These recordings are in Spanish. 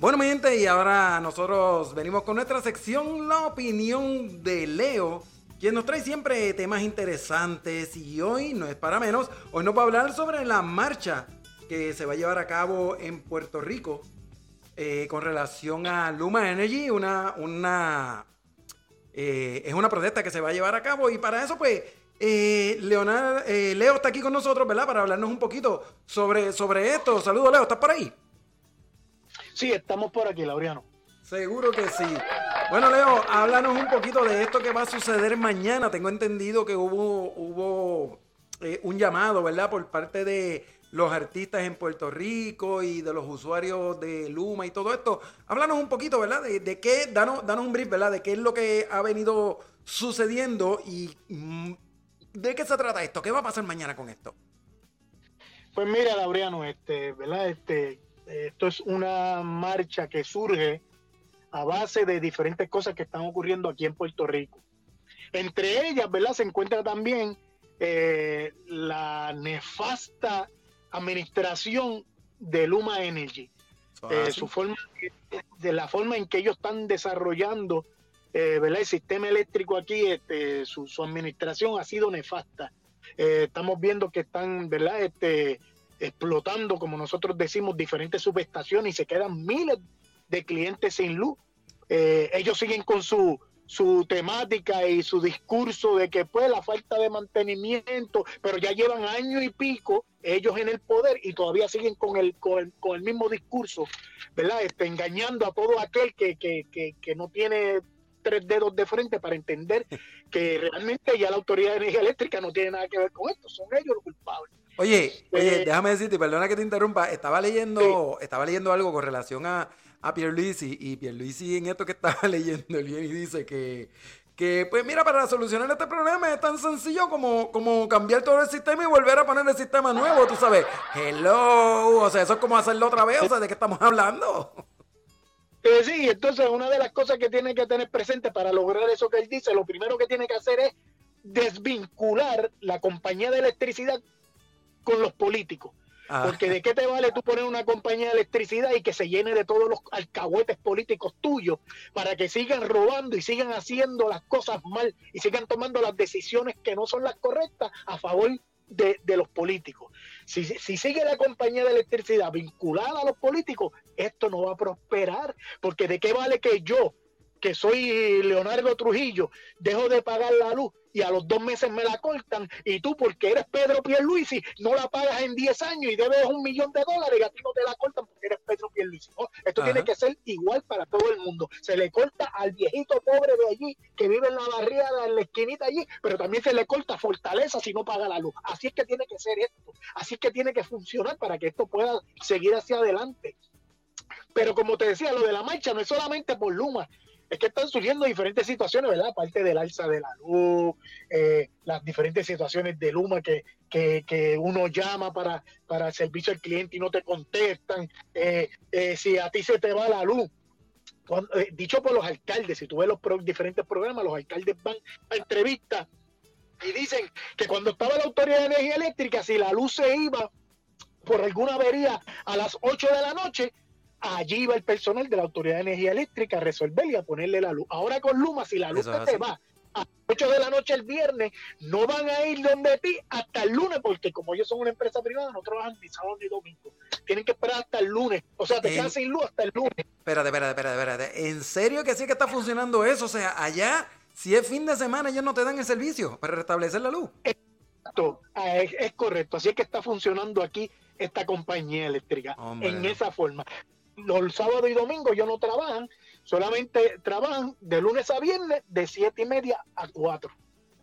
Bueno, mi gente, y ahora nosotros venimos con nuestra sección La opinión de Leo, quien nos trae siempre temas interesantes y hoy no es para menos, hoy nos va a hablar sobre la marcha que se va a llevar a cabo en Puerto Rico eh, con relación a Luma Energy, una, una eh, es una protesta que se va a llevar a cabo y para eso pues eh, Leonardo, Leo está aquí con nosotros, ¿verdad? Para hablarnos un poquito sobre, sobre esto. Saludos Leo, ¿estás por ahí? Sí, estamos por aquí, Laureano. Seguro que sí. Bueno, Leo, háblanos un poquito de esto que va a suceder mañana. Tengo entendido que hubo, hubo eh, un llamado, ¿verdad? Por parte de los artistas en Puerto Rico y de los usuarios de Luma y todo esto. Háblanos un poquito, ¿verdad? De, qué, danos, danos un brief, ¿verdad? De qué es lo que ha venido sucediendo y mm, de qué se trata esto. ¿Qué va a pasar mañana con esto? Pues mira, Laureano, este, ¿verdad? Este, esto es una marcha que surge a base de diferentes cosas que están ocurriendo aquí en Puerto Rico. Entre ellas, ¿verdad? Se encuentra también eh, la nefasta administración de Luma Energy. Eh, su forma, de la forma en que ellos están desarrollando eh, ¿verdad? el sistema eléctrico aquí, este, su, su administración ha sido nefasta. estamos viendo que están ¿verdad? Este, explotando, como nosotros decimos, diferentes subestaciones y se quedan miles de clientes sin luz. Eh, ellos siguen con su, su temática y su discurso de que pues la falta de mantenimiento, pero ya llevan año y pico ellos en el poder y todavía siguen con el, con el, mismo discurso, ¿verdad? Este, engañando a todo aquel que, que, que, que no tiene tres dedos de frente para entender que realmente ya la Autoridad de Energía Eléctrica no tiene nada que ver con esto, son ellos los culpables. Oye, oye, eh, déjame decirte, perdona que te interrumpa, estaba leyendo, estaba leyendo algo con relación a, a Pierluisi y Pierluisi en esto que estaba leyendo, él viene y dice que, que, pues mira, para solucionar este problema es tan sencillo como, como cambiar todo el sistema y volver a poner el sistema nuevo, tú sabes. Hello, o sea, eso es como hacerlo otra vez, o sea, ¿de qué estamos hablando? Eh, sí, entonces una de las cosas que tiene que tener presente para lograr eso que él dice, lo primero que tiene que hacer es desvincular la compañía de electricidad con los políticos. Ah. Porque de qué te vale tú poner una compañía de electricidad y que se llene de todos los alcahuetes políticos tuyos para que sigan robando y sigan haciendo las cosas mal y sigan tomando las decisiones que no son las correctas a favor de, los políticos. Si, si, sigue la compañía de electricidad vinculada a los políticos, esto no va a prosperar. Porque de qué vale que yo, que soy Leonardo Trujillo, dejo de pagar la luz y a los dos meses me la cortan y tú porque eres Pedro Pierluisi no la pagas en 10 años y debes un millón de dólares y a ti no te la cortan porque eres Pedro Pierluisi. Esto tiene que ser igual para todo el mundo. Se le corta al viejito pobre de allí que vive en la barriada, en la esquinita allí, pero también se le corta fortaleza si no paga la luz. Así es que tiene que ser esto. Así es que tiene que funcionar para que esto pueda seguir hacia adelante. Pero como te decía, lo de la marcha no es solamente por Luma, es que están surgiendo diferentes situaciones, ¿verdad? Aparte del alza de la luz, eh, las diferentes situaciones de Luma que, que, uno llama para, para servicio al cliente y no te contestan, eh, eh, si a ti se te va la luz. dicho por los alcaldes, si tú ves los diferentes programas, los alcaldes van a entrevistas y dicen que cuando estaba la Autoridad de Energía Eléctrica, si la luz se iba por alguna avería a las 8 de la noche, allí va el personal de la Autoridad de Energía Eléctrica a resolver y a ponerle la luz. Ahora con Luma, si la luz se va a las 8 de la noche el viernes, no van a ir donde ti hasta el lunes, porque como ellos son una empresa privada, no trabajan ni sábado ni domingo. Tienen que esperar hasta el lunes. O sea, te quedan sin luz hasta el lunes. Espérate, espérate, espérate, espérate. ¿En serio que sí que está funcionando eso? O sea, allá, si es fin de semana, ellos no te dan el servicio para restablecer la luz. Exacto, ah, es, correcto. Así es que está funcionando aquí esta compañía eléctrica en esa forma los sábados y domingos ellos no trabajan, solamente trabajan de lunes a viernes de siete y media a 4.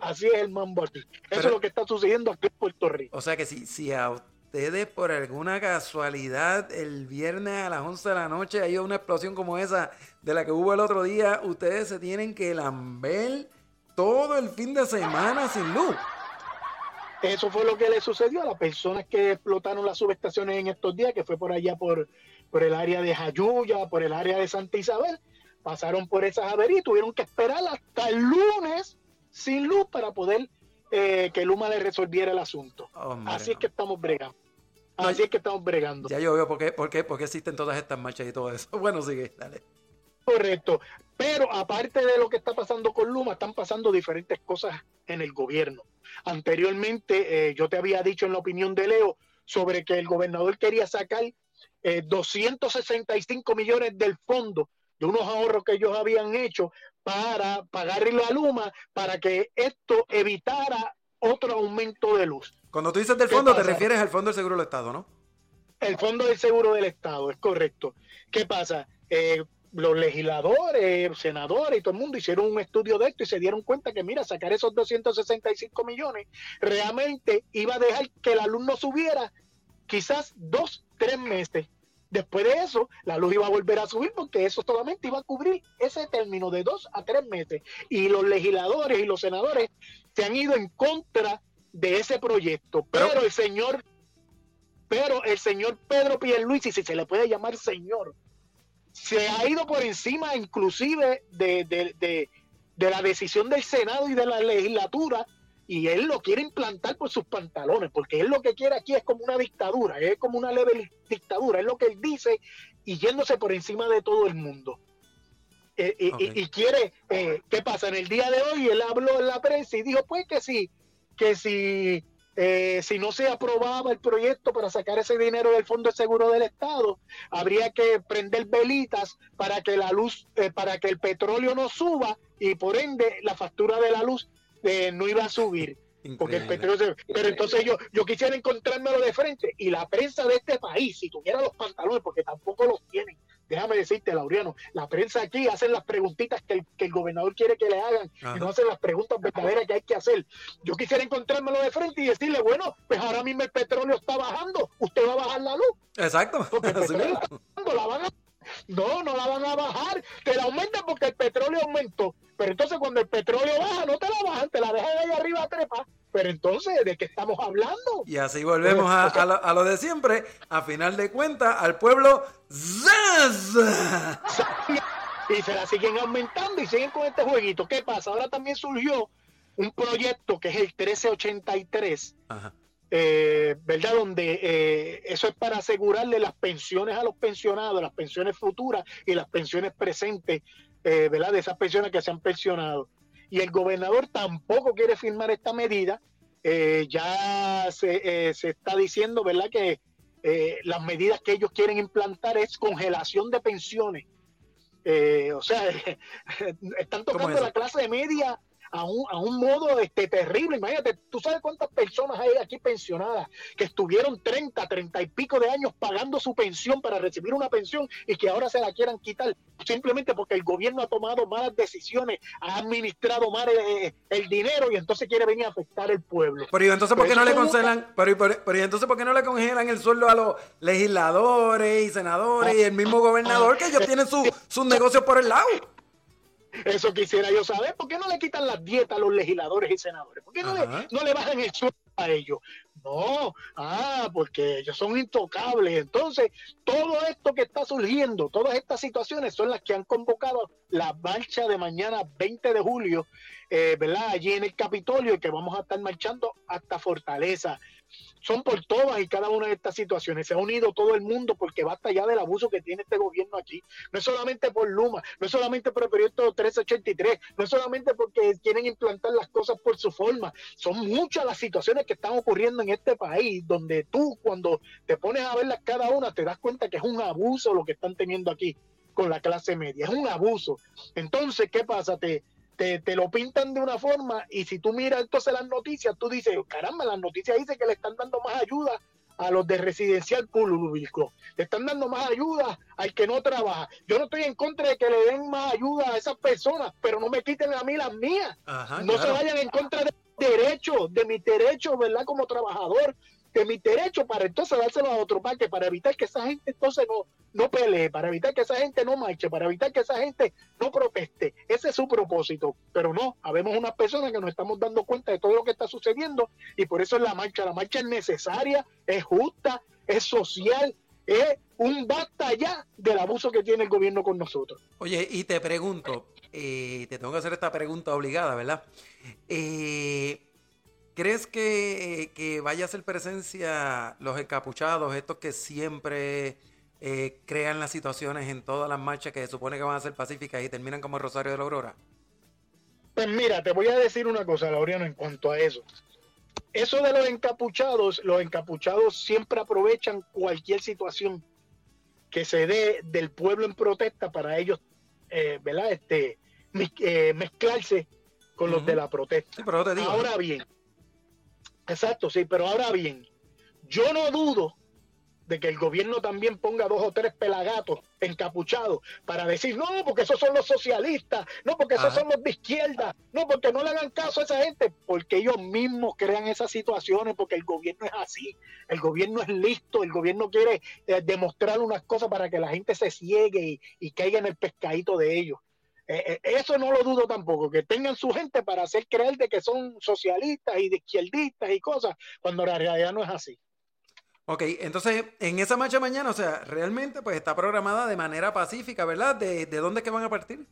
Así es el mambo aquí. Eso es lo que está sucediendo aquí en Puerto Rico. O sea que si, si a ustedes por alguna casualidad el viernes a las 11 de la noche hay una explosión como esa de la que hubo el otro día, ustedes se tienen que lamber todo el fin de semana sin luz. Eso fue lo que le sucedió a las personas que explotaron las subestaciones en estos días, que fue por allá por, por el área de Jayuya, por el área de Santa Isabel, pasaron por esas averías y tuvieron que esperar hasta el lunes sin luz para poder eh, que Luma le resolviera el asunto. Así es que estamos bregando. Así es que estamos bregando. Ya yo veo por qué, por, qué, por qué existen todas estas marchas y todo eso. Bueno, sigue, dale. Correcto. Pero aparte de lo que está pasando con Luma, están pasando diferentes cosas en el gobierno. Anteriormente, eh, yo te había dicho en la opinión de Leo sobre que el gobernador quería sacar 265 eh, millones del fondo de unos ahorros que ellos habían hecho para pagarle a Luma para que esto evitara otro aumento de luz. Cuando tú dices del fondo, te refieres al Fondo del Seguro del Estado, ¿no? El Fondo del Seguro del Estado, es correcto. ¿Qué pasa? Eh, los legisladores, senadores y todo el mundo hicieron un estudio de esto y se dieron cuenta que, mira, sacar esos 265 millones realmente iba a dejar que la luz no subiera quizás dos, tres meses. Después de eso, la luz iba a volver a subir porque eso solamente iba a cubrir ese término de dos a tres meses. Y los legisladores y los senadores se han ido en contra de ese proyecto. Pero, el señor, pero el señor Pedro Pierluisi, si se le puede llamar señor, se ha ido por encima inclusive de, de, la decisión del Senado y de la legislatura y él lo quiere implantar por sus pantalones, porque él lo que quiere aquí es como una dictadura, es como una leve dictadura, es lo que él dice y yéndose por encima de todo el mundo. Eh, y, quiere, eh, ¿qué pasa? En el día de hoy él habló en la prensa y dijo pues que sí, que si eh, si no se aprobaba el proyecto para sacar ese dinero del Fondo de Seguro del Estado, habría que prender velitas para que la luz, eh, para que el petróleo no suba y por ende la factura de la luz eh, no iba a subir. Porque el petróleo Pero entonces yo, yo quisiera encontrármelo de frente y la prensa de este país, si tuviera los pantalones, porque tampoco los tienen, déjame decirte, Laureano, la prensa aquí hacen las preguntitas que el, que el gobernador quiere que le hagan y no hacen las preguntas verdaderas que hay que hacer. Yo quisiera encontrármelo de frente y decirle, bueno, pues ahora mismo el petróleo está bajando, usted va a bajar la luz. Exacto. Porque el petróleo la van a no, no la van a bajar. Te la aumentan porque el petróleo aumentó. Pero entonces cuando el petróleo baja, no te la bajan, te la dejan ahí arriba trepa. Pero entonces, ¿de qué estamos hablando? Y así volvemos a, a, lo, de siempre. A final de cuentas, al pueblo Y se la siguen aumentando y siguen con este jueguito. ¿Qué pasa? Ahora también surgió un proyecto que es el 1383. Ajá eh, ¿verdad? Donde eh, eso es para asegurarle las pensiones a los pensionados, las pensiones futuras y las pensiones presentes, eh, ¿verdad? De esas pensiones que se han pensionado. Y el gobernador tampoco quiere firmar esta medida. ya se, se, está diciendo, ¿verdad? Que las medidas que ellos quieren implantar es congelación de pensiones. o sea, están tocando la clase media a un, a un modo este, terrible. Imagínate, tú sabes cuántas personas hay aquí pensionadas que estuvieron 30, 30 y pico de años pagando su pensión para recibir una pensión y que ahora se la quieran quitar simplemente porque el gobierno ha tomado malas decisiones, ha administrado mal eh, eh, el, dinero y entonces quiere venir a afectar al pueblo. Pero entonces por qué no le congelan, pero, pero, entonces por qué no le congelan el sueldo a los legisladores y senadores y el mismo gobernador que ellos tienen sus negocios por el lado? Eso quisiera yo saber. ¿Por qué no le quitan las dietas a los legisladores y senadores? ¿Por qué no, le, no le bajan el sueldo a ellos? No, ah, porque ellos son intocables. Entonces, todo esto que está surgiendo, todas estas situaciones son las que han convocado la marcha de mañana 20 de julio, eh, ¿verdad? Allí en el Capitolio, que vamos a estar marchando hasta Fortaleza son por todas y cada una de estas situaciones. Se ha unido todo el mundo porque basta ya del abuso que tiene este gobierno aquí. No es solamente por Luma, no es solamente por el proyecto 1383, no es solamente porque quieren implantar las cosas por su forma. Son muchas las situaciones que están ocurriendo en este país donde tú cuando te pones a verlas cada una te das cuenta que es un abuso lo que están teniendo aquí con la clase media. Es un abuso. Entonces, ¿qué pasa? Te, te, lo pintan de una forma y si tú miras entonces las noticias, tú dices, caramba, las noticias dicen que le están dando más ayuda a los de residencial público. Le están dando más ayuda al que no trabaja. Yo no estoy en contra de que le den más ayuda a esas personas, pero no me quiten a mí las mías. no se vayan en contra de derechos, de mi derecho, ¿verdad? Como trabajador, de mi derecho para entonces dárselo a otro parque, para evitar que esa gente entonces no, no pelee, para evitar que esa gente no marche, para evitar que esa gente no proteste. Ese es su propósito. Pero no, habemos unas personas que nos estamos dando cuenta de todo lo que está sucediendo y por eso es la marcha. La marcha es necesaria, es justa, es social, es un basta ya del abuso que tiene el gobierno con nosotros. Oye, y te pregunto, eh, te tengo que hacer esta pregunta obligada, ¿verdad? Eh, ¿Crees que, que vaya a ser presencia los encapuchados, estos que siempre eh, crean las situaciones en todas las marchas que se supone que van a ser pacíficas y terminan como Rosario de la Aurora? Pues mira, te voy a decir una cosa, Laureano, en cuanto a eso. Eso de los encapuchados, los encapuchados siempre aprovechan cualquier situación que se dé del pueblo en protesta para ellos, eh, ¿verdad? Este, eh, mezclarse con los de la protesta. Ahora bien, exacto, sí, pero ahora bien, yo no dudo de que el gobierno también ponga dos o tres pelagatos encapuchados para decir, no, porque esos son los socialistas, no, porque esos son los de izquierda, no, porque no le hagan caso a esa gente, porque ellos mismos crean esas situaciones, porque el gobierno es así, el gobierno es listo, el gobierno quiere eh, demostrar unas cosas para que la gente se ciegue y, caiga en el pescadito de ellos. Eh, eh, eso no lo dudo tampoco, que tengan su gente para hacer creer de que son socialistas y de izquierdistas y cosas, cuando la realidad no es así. Ok, entonces en esa marcha mañana, o sea, realmente pues está programada de manera pacífica, ¿verdad? ¿De, de dónde es que van a partir?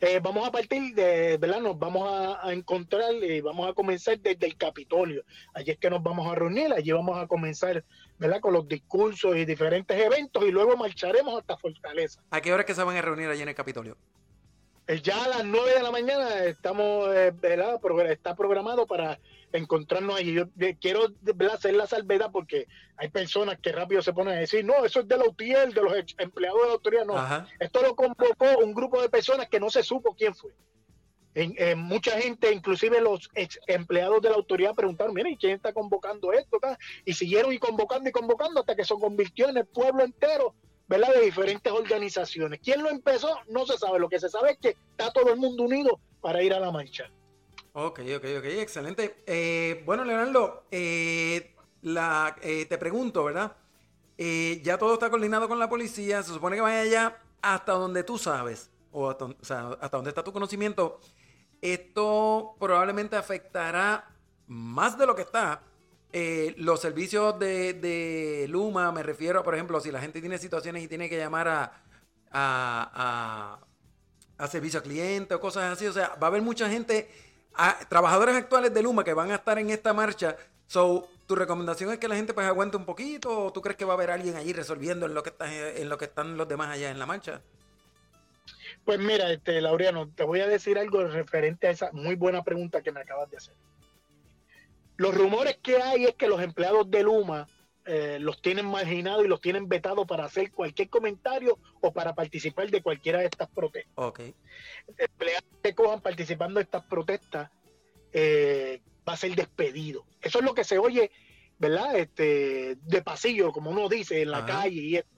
Eh, vamos a partir de, ¿verdad? Nos vamos a, encontrar y vamos a comenzar desde el Capitolio. Allí es que nos vamos a reunir, allí vamos a comenzar, ¿verdad? Con los discursos y diferentes eventos y luego marcharemos hasta Fortaleza. ¿A qué hora es que se van a reunir allí en el Capitolio? Eh, ya a las 9 de la mañana estamos, eh, ¿verdad? Está programado para encontrarnos allí. Yo quiero hacer la salvedad porque hay personas que rápido se ponen a decir, no, eso es de la UTIEL, de los empleados de la autoridad. No, esto lo convocó un grupo de personas que no se supo quién fue. En, mucha gente, inclusive los ex empleados de la autoridad, preguntaron, miren, ¿quién está convocando esto? Y siguieron y convocando y convocando hasta que se convirtió en el pueblo entero, De diferentes organizaciones. ¿Quién lo empezó? No se sabe. Lo que se sabe es que está todo el mundo unido para ir a la marcha. Ok, ok, ok, excelente. Eh, bueno, Leonardo, eh, eh, te pregunto, ¿verdad? ya todo está coordinado con la policía, se supone que vaya allá hasta donde tú sabes, o, hasta, o sea, hasta donde está tu conocimiento. Esto probablemente afectará más de lo que está los servicios de, Luma, me refiero, por ejemplo, si la gente tiene situaciones y tiene que llamar a, a, a, a servicio al cliente o cosas así, o sea, va a haber mucha gente trabajadores actuales de Luma que van a estar en esta marcha. So, ¿tu recomendación es que la gente pues aguante un poquito o tú crees que va a haber alguien allí resolviendo en lo que está, en lo que están los demás allá en la marcha? Pues mira, este Laureano, te voy a decir algo referente a esa muy buena pregunta que me acabas de hacer. Los rumores que hay es que los empleados de Luma eh, los tienen marginados y los tienen vetados para hacer cualquier comentario o para participar de cualquiera de estas protestas. Okay. Empleados que cojan participando de estas protestas eh, va a ser despedido. Eso es lo que se oye, ¿verdad? Este, de pasillo, como uno dice, en la calle y esto.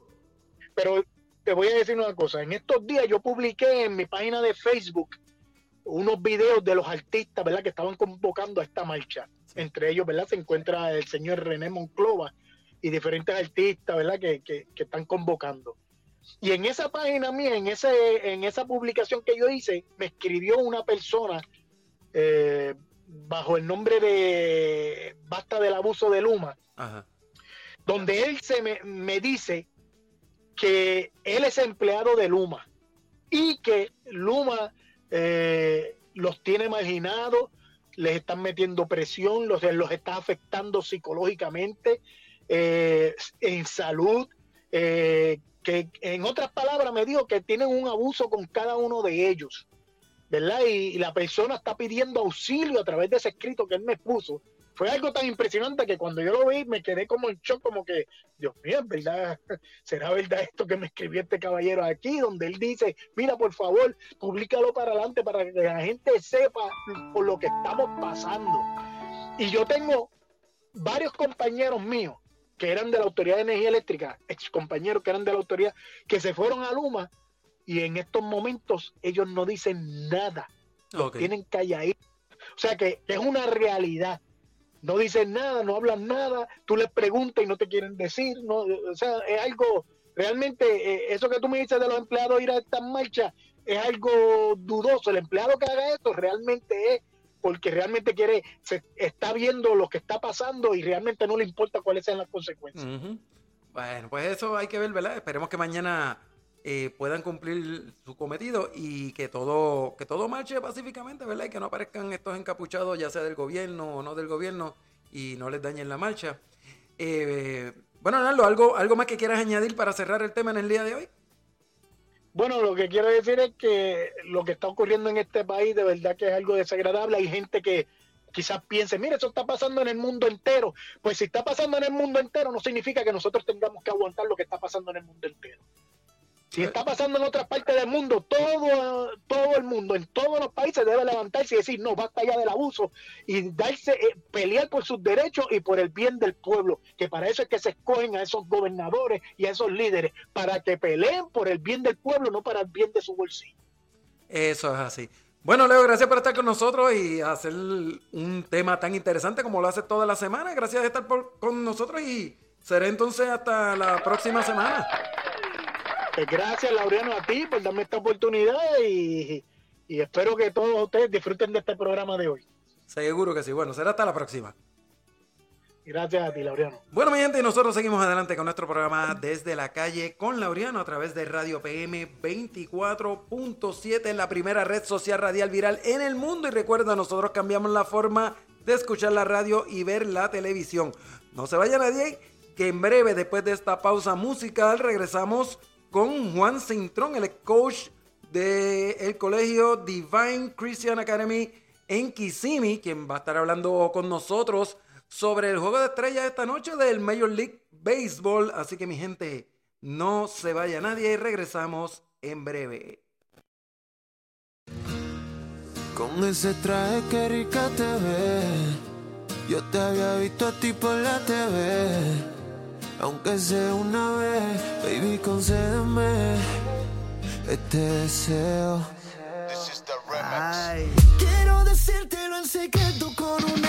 Pero te voy a decir una cosa. En estos días yo publiqué en mi página de Facebook unos videos de los artistas, ¿verdad? Que estaban convocando a esta marcha. Entre ellos, ¿verdad? Se encuentra el señor René Monclova, y diferentes artistas, ¿verdad? Que, que, están convocando. Y en esa página mía, en, ese, en esa publicación que yo hice, me escribió una persona eh, bajo el nombre de Basta del Abuso de Luma, donde él se me, me, dice que él es empleado de Luma y que Luma eh, los tiene marginados, les están metiendo presión, los, los está afectando psicológicamente, eh, en salud, eh, que en otras palabras me dijo que tienen un abuso con cada uno de ellos, ¿verdad? Y, la persona está pidiendo auxilio a través de ese escrito que él me puso. Fue algo tan impresionante que cuando yo lo vi me quedé como en shock, como que, Dios mío, ¿verdad? ¿Será verdad esto que me escribió este caballero aquí? Donde él dice, mira, por favor, públicalo para adelante para que la gente sepa por lo que estamos pasando. Y yo tengo varios compañeros míos que eran de la Autoridad de Energía Eléctrica, ex compañeros que eran de la autoridad, que se fueron a Luma y en estos momentos ellos no dicen nada. tienen calladitos. O sea que es una realidad. No dicen nada, no hablan nada, tú les preguntas y no te quieren decir. No, o sea, es algo, realmente, eh, eso que tú me dices de los empleados ir a estas marchas es algo dudoso. El empleado que haga esto realmente es porque realmente quiere, se está viendo lo que está pasando y realmente no le importa cuáles sean las consecuencias. Bueno, pues eso hay que ver, ¿verdad? Esperemos que mañana eh, puedan cumplir su cometido y que todo, que todo marche pacíficamente, ¿verdad? Y que no aparezcan estos encapuchados, ya sea del gobierno o no del gobierno, y no les dañen la marcha. Eh, bueno, Arnaldo, ¿algo, ¿algo más que quieras añadir para cerrar el tema en el día de hoy? Bueno, lo que quiero decir es que lo que está ocurriendo en este país de verdad que es algo desagradable. Hay gente que quizás piense, mire, eso está pasando en el mundo entero. Pues si está pasando en el mundo entero, no significa que nosotros tengamos que aguantar lo que está pasando en el mundo entero. Si está pasando en otras partes del mundo, todo, todo el mundo, en todos los países debe levantarse y decir, no, basta ya del abuso y darse, eh, pelear por sus derechos y por el bien del pueblo, que para eso es que se escogen a esos gobernadores y a esos líderes, para que peleen por el bien del pueblo, no para el bien de su bolsillo. Eso es así. Bueno, Leo, gracias por estar con nosotros y hacer un tema tan interesante como lo hace toda la semana. Gracias por estar con nosotros y seré entonces hasta la próxima semana. Pues gracias, Laureano, a ti por darme esta oportunidad y, espero que todos ustedes disfruten de este programa de hoy. Seguro que sí. Bueno, será hasta la próxima. Gracias a ti, Laureano. Bueno, mi gente, y nosotros seguimos adelante con nuestro programa Desde la Calle con Laureano a través de Radio PM 24.7 en la primera red social radial viral en el mundo. Y recuerda, nosotros cambiamos la forma de escuchar la radio y ver la televisión. No se vaya nadie, que en breve, después de esta pausa musical, regresamos con Juan Cintrón, el coach del colegio Divine Christian Academy en Kissimmee, quien va a estar hablando con nosotros sobre el juego de estrellas esta noche del Major League Baseball. Así que mi gente, no se vaya nadie y regresamos en breve. Con ese traje que rica te ve, yo te había visto a ti por la TV. Aunque sea una vez, baby, concédeme este deseo. Quiero decírtelo en secreto con